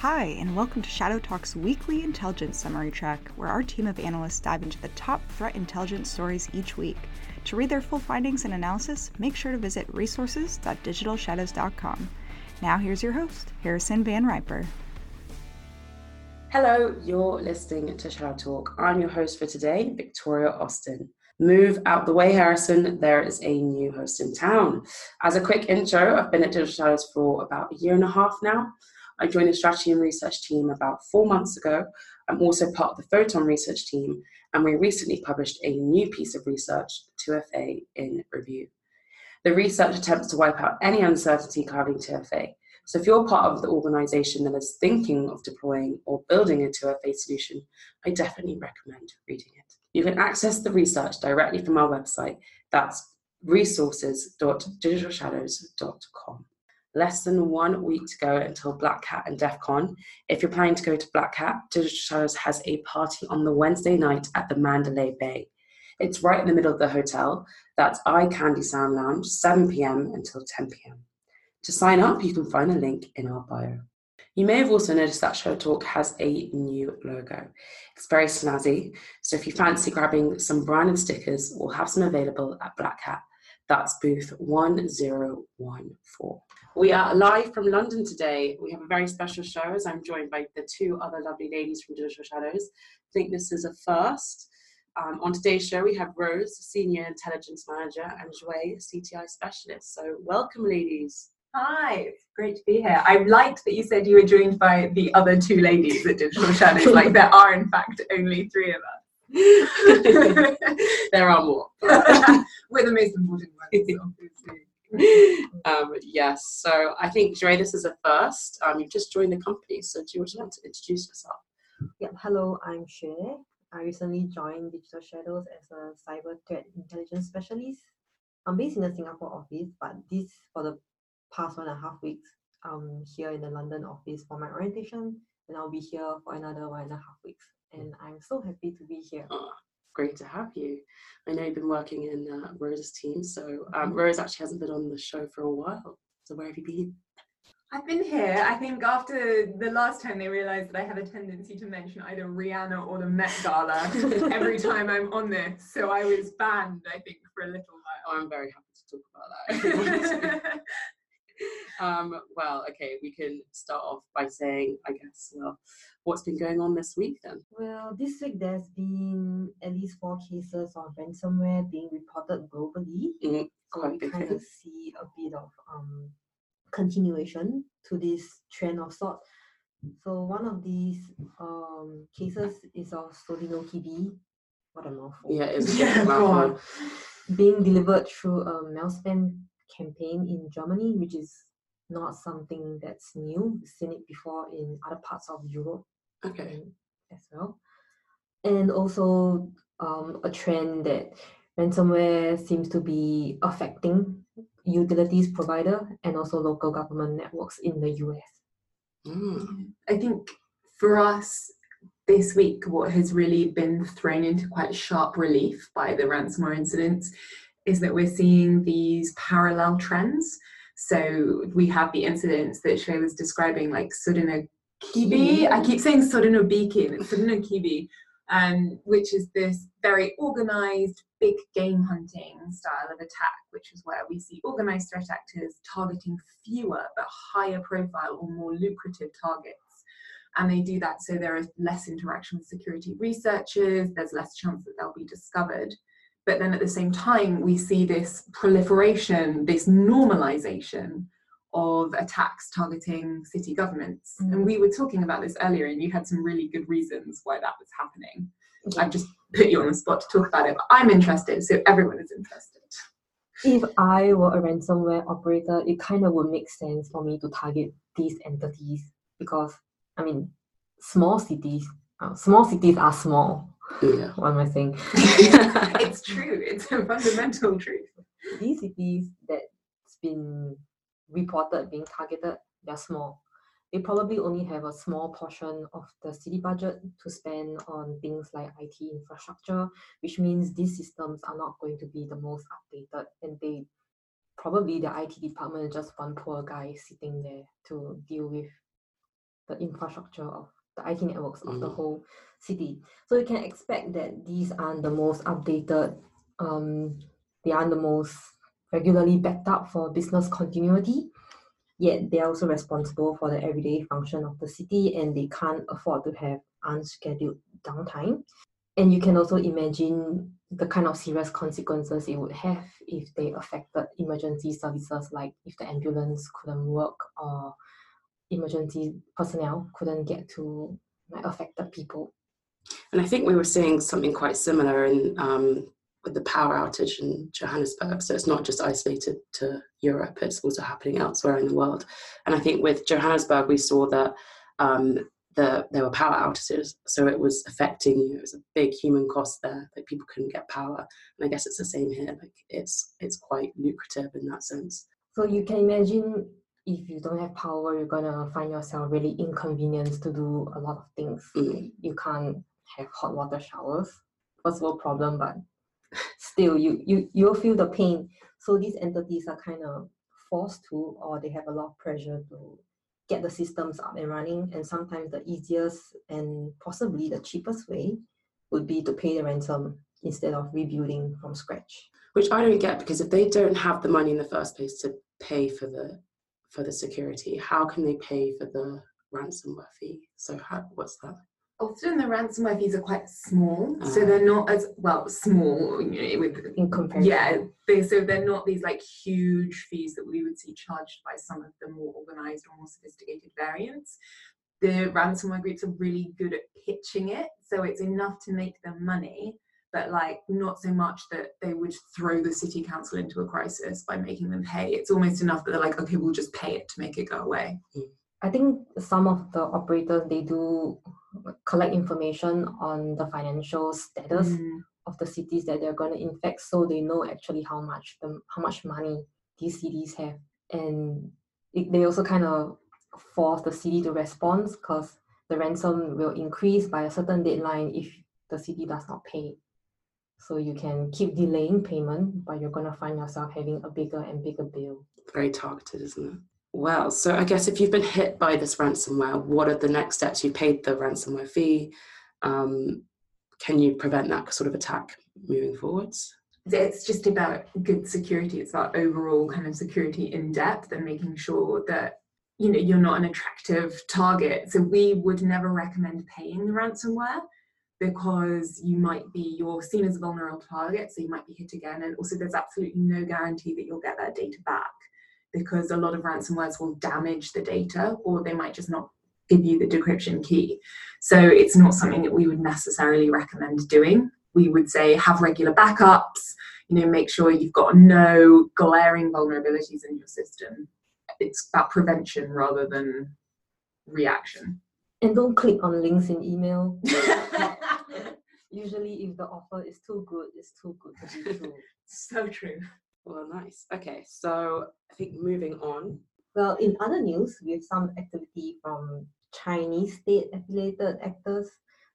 Hi, and welcome to Shadow Talk's weekly intelligence summary track, where our team of analysts dive into the top threat intelligence stories each week. To read their full findings and analysis, make sure to visit resources.digitalshadows.com. Now, here's your host, Harrison Van Riper. Hello, you're listening to Shadow Talk. I'm your host for today, Viktoria Austin. Move out the way, Harrison. There is a new host in town. As a quick intro, I've been at Digital Shadows for about a year and a half now. I joined the strategy and research team about four months ago. I'm also part of the Photon research team, and we recently published a new piece of research, 2FA, in review. The research attempts to wipe out any uncertainty clouding 2FA. So if you're part of the organization that is thinking of deploying or building a 2FA solution, I definitely recommend reading it. You can access the research directly from our website. That's resources.digitalshadows.com less than one week to go until Black Hat and DEF CON. If you're planning to go to Black Hat, Digital Shadows has a party on the Wednesday night at the Mandalay Bay. It's right in the middle of the hotel. That's Eye Candy Sound Lounge, 7 p.m. until 10 p.m. To sign up, you can find a link in our bio. You may have also noticed that Shadow Talk has a new logo. It's very snazzy, so if you fancy grabbing some branded stickers, we'll have some available at Black Hat. That's booth 1014. We are live from London today. We have a very special show as I'm joined by the two other lovely ladies from Digital Shadows. I think this is a first. Um, on today's show, we have Rose, Senior Intelligence Manager, and Joy, CTI Specialist. So, welcome, ladies. Hi, it's great to be here. I liked that you said you were joined by the other two ladies at Digital Shadows, like there are, in fact, only three of us. there are more. We're the most important ones, obviously. um, yes, so I think, Joy, this is a first. Um, you've just joined the company, so do you want to introduce yourself? Yep, hello, I'm Xue. I recently joined Digital Shadows as a cyber threat intelligence specialist. I'm based in the Singapore office, but this for the past one and a half weeks, I'm here in the London office for my orientation, and I'll be here for another one and a half weeks. And I'm so happy to be here. Oh, great to have you. I know you've been working in uh, Rose's team, so um, Rose actually hasn't been on the show for a while. So where have you been? I've been here. I think after the last time they realised that I have a tendency to mention either Rihanna or the Met Gala every time I'm on this, so I was banned. I think for a little while. Oh, I'm very happy to talk about that. um, well, okay, we can start off by saying, I guess, well, what's been going on this week then? Well, this week there's been at least four cases of ransomware being reported globally. Mm, so we kind of see a bit of um, continuation to this trend of sort. So one of these um, cases is of Sodinokibi. What a mouthful. Yeah, it's yeah, mouthful. Being delivered through a malspam campaign in Germany, which is not something that's new. We've seen it before in other parts of Europe. Okay. As well. And also um, a trend that ransomware seems to be affecting utilities provider and also local government networks in the US. Mm. I think for us this week, what has really been thrown into quite sharp relief by the ransomware incidents is that we're seeing these parallel trends. So we have the incidents that Xue was describing, like Sodino Kibi. I keep saying Biki, and it's Kibi, um, which is this very organized, big game hunting style of attack, which is where we see organized threat actors targeting fewer but higher profile or more lucrative targets. And they do that so there is less interaction with security researchers, there's less chance that they'll be discovered. But then at the same time, we see this proliferation, this normalization of attacks targeting city governments. Mm. And we were talking about this earlier, and you had some really good reasons why that was happening. Yeah. I've just put you on the spot to talk about it, but I'm interested, so everyone is interested. If I were a ransomware operator, it kind of would make sense for me to target these entities because, I mean, small cities, uh, small cities are small. Yeah. What am I saying? it's true. It's a fundamental truth. These cities that's been reported being targeted, they're small. They probably only have a small portion of the city budget to spend on things like IT infrastructure, which means these systems are not going to be the most updated and they probably the IT department is just one poor guy sitting there to deal with the infrastructure of the IT networks of the Mm. whole city. So you can expect that these aren't the most updated, um, they aren't the most regularly backed up for business continuity. Yet they're also responsible for the everyday function of the city and they can't afford to have unscheduled downtime. And you can also imagine the kind of serious consequences it would have if they affected emergency services, like if the ambulance couldn't work or emergency personnel couldn't get to like, affected people. And I think we were seeing something quite similar in um, with the power outage in Johannesburg. So it's not just isolated to Europe; it's also happening elsewhere in the world. And I think with Johannesburg, we saw that um, the there were power outages, so it was affecting you. It was a big human cost there. Like people couldn't get power, and I guess it's the same here. Like it's it's quite lucrative in that sense. So you can imagine if you don't have power, you're gonna find yourself really inconvenienced to do a lot of things. Mm. You can't have hot water showers. First world problem, but still you you you'll feel the pain. So these entities are kind of forced to, or they have a lot of pressure to get the systems up and running. And sometimes the easiest and possibly the cheapest way would be to pay the ransom instead of rebuilding from scratch. which I don't get because if they don't have the money in the first place to pay for the for the security, how can they pay for the ransomware fee? So how, what's that? Often the ransomware fees are quite small, so Ah. they're not as well small you know, with In comparison. yeah they so they're not these like huge fees that we would see charged by some of the more organized or more sophisticated variants the ransomware groups are really good at pitching it so it's enough to make them money but like not so much that they would throw the city council into a crisis by making them pay it's almost enough that they're like okay we'll just pay it to make it go away I think some of the operators they do collect information on the financial status Mm. of the cities that they're going to infect, so they know actually how much the how much money these cities have, and it, they also kind of force the city to respond because the ransom will increase by a certain deadline if the city does not pay. So you can keep delaying payment, but you're going to find yourself having a bigger and bigger bill. Very targeted, isn't it? Well, so I guess if you've been hit by this ransomware, what are the next steps? You paid the ransomware fee. Um, can you prevent that sort of attack moving forwards? it's just about good security it's about overall kind of security in depth and making sure that you know you're not an attractive target so we would never recommend paying the ransomware because you might be you're seen as a vulnerable target so you might be hit again. And also there's absolutely no guarantee that you'll get that data back because a lot of ransomwares will damage the data or they might just not give you the decryption key. So it's not something that we would necessarily recommend doing. We would say have regular backups you know make sure you've got no glaring vulnerabilities in your system. It's about prevention rather than reaction And don't click on links in email. Usually, if the offer is too good, it's too good to be true. so true Well, nice. Okay, so I think moving on. Well, in other news, we have some activity from Chinese state affiliated actors.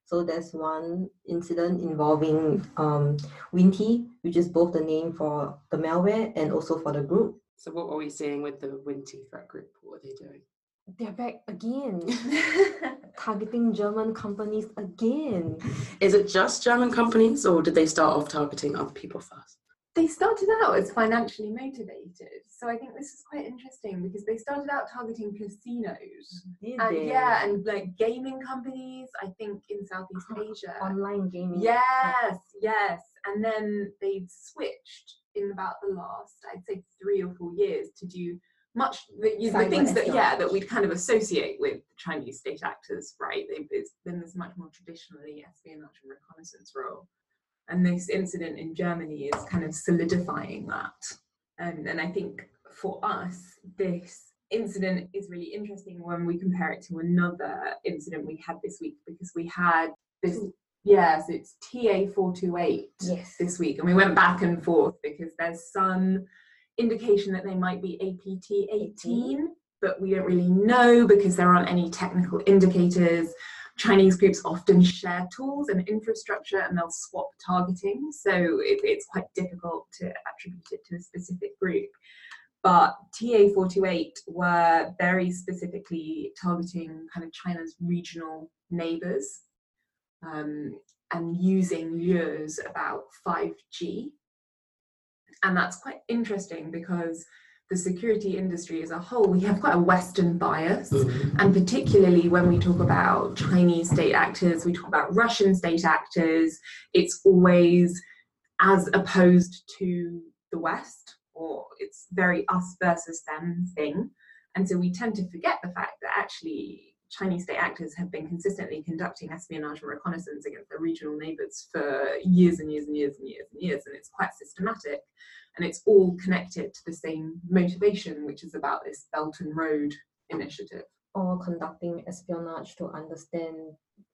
So there's one incident involving um, Winnti, which is both the name for the malware and also for the group. So what are we seeing with the Winnti threat group? What are they doing? They're back again, targeting German companies again. Is it just German companies, or did they start off targeting other people first? they started out as financially motivated so i think this is quite interesting because they started out targeting casinos Did and they? yeah and like gaming companies i think in southeast uh-huh. asia Online gaming. Yes, yes. And then they've switched in about the last, I'd say, three or four years to do much the, the things that yeah that we'd kind of associate with Chinese state actors, right? They've it's been this much more traditionally espionage and reconnaissance role, and this incident in Germany is kind of solidifying that. And and I think for us, this incident is really interesting when we compare it to another incident we had this week because we had this Yes, it's TA four two eight Yes. this week, and we went back and forth because there's some indication that they might be APT eighteen, but we don't really know because there aren't any technical indicators. Chinese groups often share tools and infrastructure, and they'll swap targeting, so it, it's quite difficult to attribute it to a specific group. but TA428 were very specifically targeting kind of China's regional neighbors um, and using lures about 5G. And that's quite interesting because the security industry as a whole, we have quite a Western bias. Mm-hmm. And particularly when we talk about Chinese state actors, we talk about Russian state actors, it's always as opposed to the West, or it's very us versus them thing. And so we tend to forget the fact that actually Chinese state actors have been consistently conducting espionage and reconnaissance against their regional neighbours for years and years and years and years and years, and it's quite systematic and it's all connected to the same motivation, which is about this Belt and Road initiative. Or conducting espionage to understand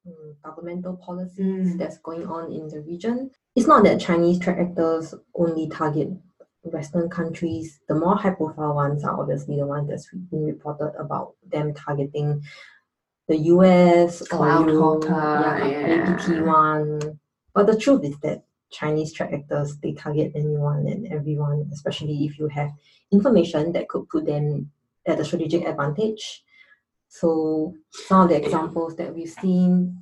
um, governmental policies Mm. that's going on in the region. It's not that Chinese threat actors only target Western countries. The more high profile ones are obviously the ones that's been reported about them targeting the US Cloud or Hopper, yeah, yeah. APT one. But the truth is that Chinese track actors they target anyone and everyone, especially if you have information that could put them at a strategic advantage. So some of the examples that we've seen,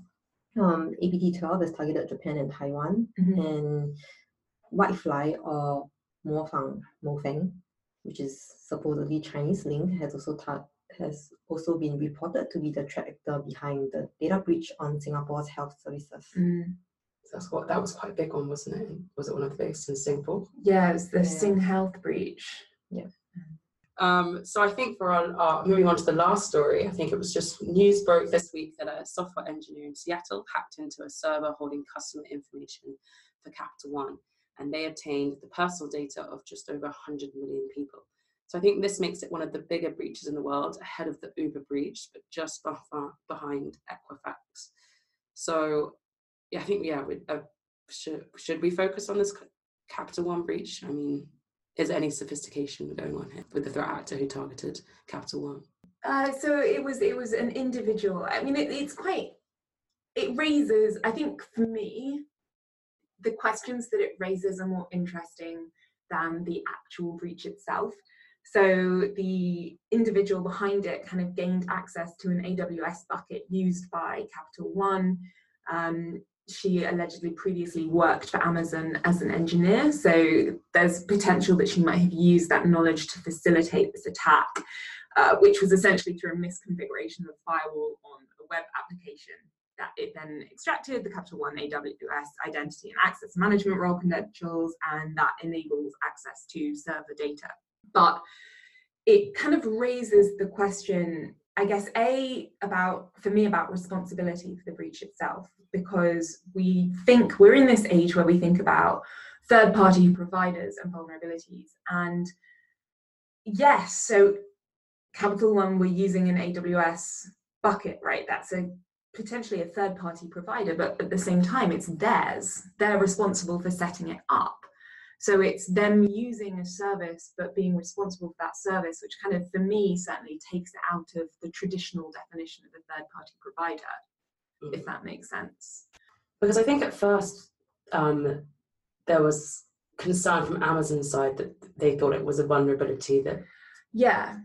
um, APT-12 has targeted Japan and Taiwan, Mhm. and Whitefly or Mofang, Mofeng, which is supposedly Chinese link, has also tar- has also been reported to be the threat actor behind the data breach on Singapore's health services. Mm. That's what that was quite a big one, wasn't it? Was it one of the biggest in Singapore? Yeah, it's the Yeah. Sing Health breach. Um, so I think for our, our moving on to the last story, I think it was just news broke this week that a software engineer in Seattle hacked into a server holding customer information for Capital One, and they obtained the personal data of just over 100 million people. So I think this makes it one of the bigger breaches in the world, ahead of the Uber breach, but just behind Equifax. So yeah, I think yeah, we, uh, should should we focus on this Capital One breach? I mean, is there any sophistication going on here with the threat actor who targeted Capital One? Uh, so it was it was an individual. I mean, it, it's quite. It raises. I think for me, the questions that it raises are more interesting than the actual breach itself. So the individual behind it kind of gained access to an AWS bucket used by Capital One. Um, she allegedly previously worked for Amazon as an engineer, so there's potential that she might have used that knowledge to facilitate this attack, uh, which was essentially through a misconfiguration of firewall on a web application that it then extracted the Capital One AWS identity and access management role credentials, and that enables access to server data. But it kind of raises the question, I guess, A, about, for me, about responsibility for the breach itself, because we think we're in this age where we think about third party providers and vulnerabilities. And yes, so Capital One we're using an AWS bucket, right? That's a potentially a third party provider, but at the same time, it's theirs. They're responsible for setting it up. So it's them using a service, but being responsible for that service, which kind of, for me, certainly takes it out of the traditional definition of a third party provider, if that makes sense. Because I think at first um, there was concern from Amazon's side that they thought it was a vulnerability that Yeah,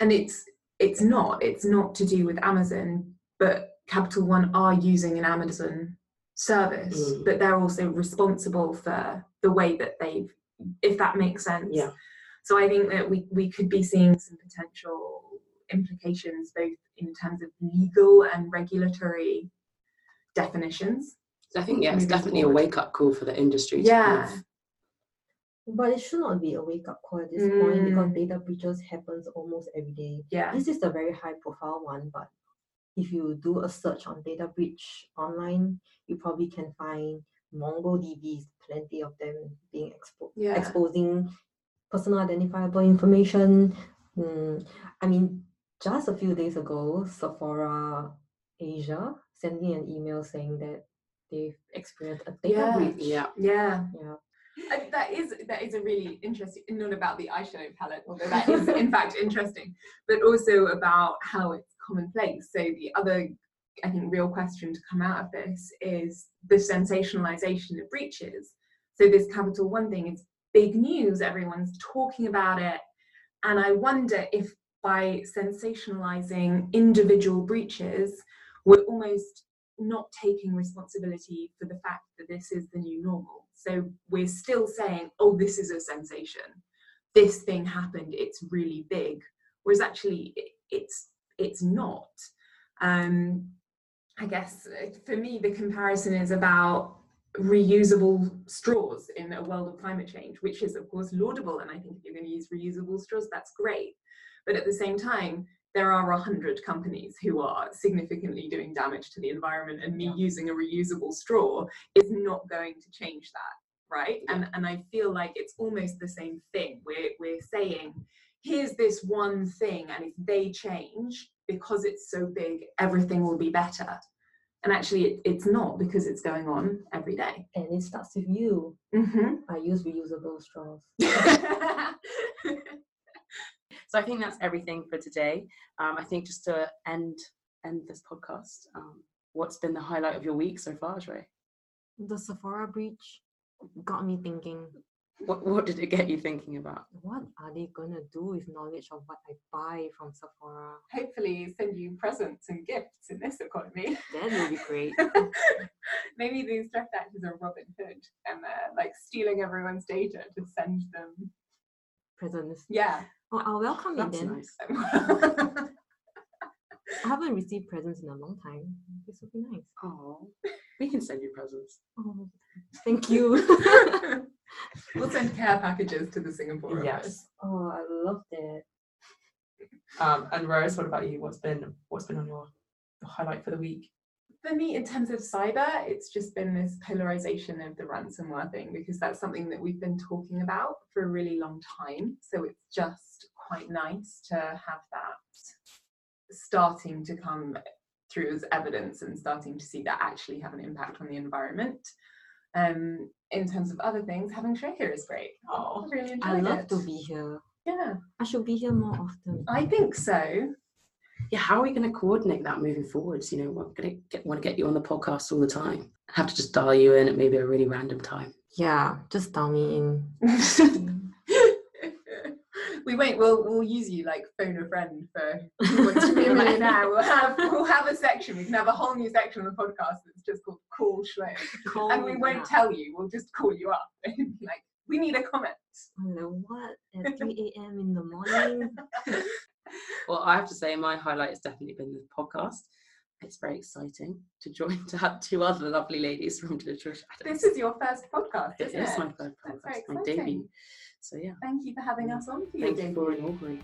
and it's it's not. It's not to do with Amazon, but Capital One are using an Amazon service, Mm. but they're also responsible for the way that they've, if that makes sense. Yeah. So I think that we we could be seeing some potential implications both in terms of legal and regulatory definitions. I think yeah, it's Moving definitely a wake up call for the industry. to kind Yeah. of- But it should not be a wake up call at this point because Mm. data breaches happens almost every day. Yeah. This is a very high profile one, but if you do a search on data breach online, you probably can find MongoDBs, plenty of them being expo- Yeah. exposing personal identifiable information. Mm, I mean, just a few days ago, Sephora Asia sent me an email saying that they've experienced a data Yeah. breach. Yeah. Yeah. Yeah. Uh, that is that is a really interesting not about the eyeshadow palette although that is in fact interesting but also about how it's commonplace so the other i think real question to come out of this is the sensationalization of breaches so this capital one thing is big news everyone's talking about it and I wonder if by sensationalizing individual breaches, we're almost not taking responsibility for the fact that this is the new normal. So we're still saying, oh, this is a sensation. This thing happened, it's really big. Whereas actually it's it's not. Um, I guess uh, for me, the comparison is about reusable straws in a world of climate change, which is, of course, laudable. And I think if you're going to use reusable straws, that's great. But at the same time, there are a hundred companies who are significantly doing damage to the environment, and me yeah. using a reusable straw is not going to change that, right? Yeah. And and I feel like it's almost the same thing. We're we're saying, here's this one thing, and if they change because it's so big, everything will be better. And actually it, it's not because it's going on every day. And it starts with you. Mm-hmm. i use reusable straws. So i think that's everything for today. Um, i think just to end end this podcast um, what's been the highlight of your week so far Xue? the sephora breach got me thinking what, what did it get you thinking about? What are they gonna do with knowledge of what I buy from Sephora? Hopefully, send you presents and gifts in this economy. That would be great. Maybe these threat actors are Robin Hood and they're like stealing everyone's data to send them presents. Yeah. Oh, I'll welcome you it then. Nice. I haven't received presents in a long time. This would be nice. Oh, we can send you presents. Oh, thank you. We'll send care packages to the Singapore yes. office. Oh, I loved it. Um, and Rose, what about you? What's been what's been on your, your highlight for the week? For me, in terms of cyber, it's just been this polarization of the ransomware thing because that's something that we've been talking about for a really long time. So it's just quite nice to have that starting to come through as evidence and starting to see that actually have an impact on the environment. Um, in terms of other things, having Xue here is great. Oh, I really enjoyed I love it. to be here. Yeah, I should be here more often. I think so. Yeah, how are we going to coordinate that moving forwards? You know, we're going to get, want to get you on the podcast all the time. I have to just dial you in at maybe a really random time. Yeah, just dial me in. we won't. We'll we'll use you like phone a friend for who wants to be a millionaire. We'll have we'll have a section. We can have a whole new section on the podcast that's just called Call Xue, and we won't tell you. We'll just call you up like, we need a comment. Hello, what at 3 a.m. in the morning? well, I have to say, my highlight has definitely been the podcast. It's very exciting to join to have two other lovely ladies from Digital Shadows. This is your first podcast, it isn't is it? my first podcast, my debut. So yeah. Thank you for having us on Thank you for inaugurating.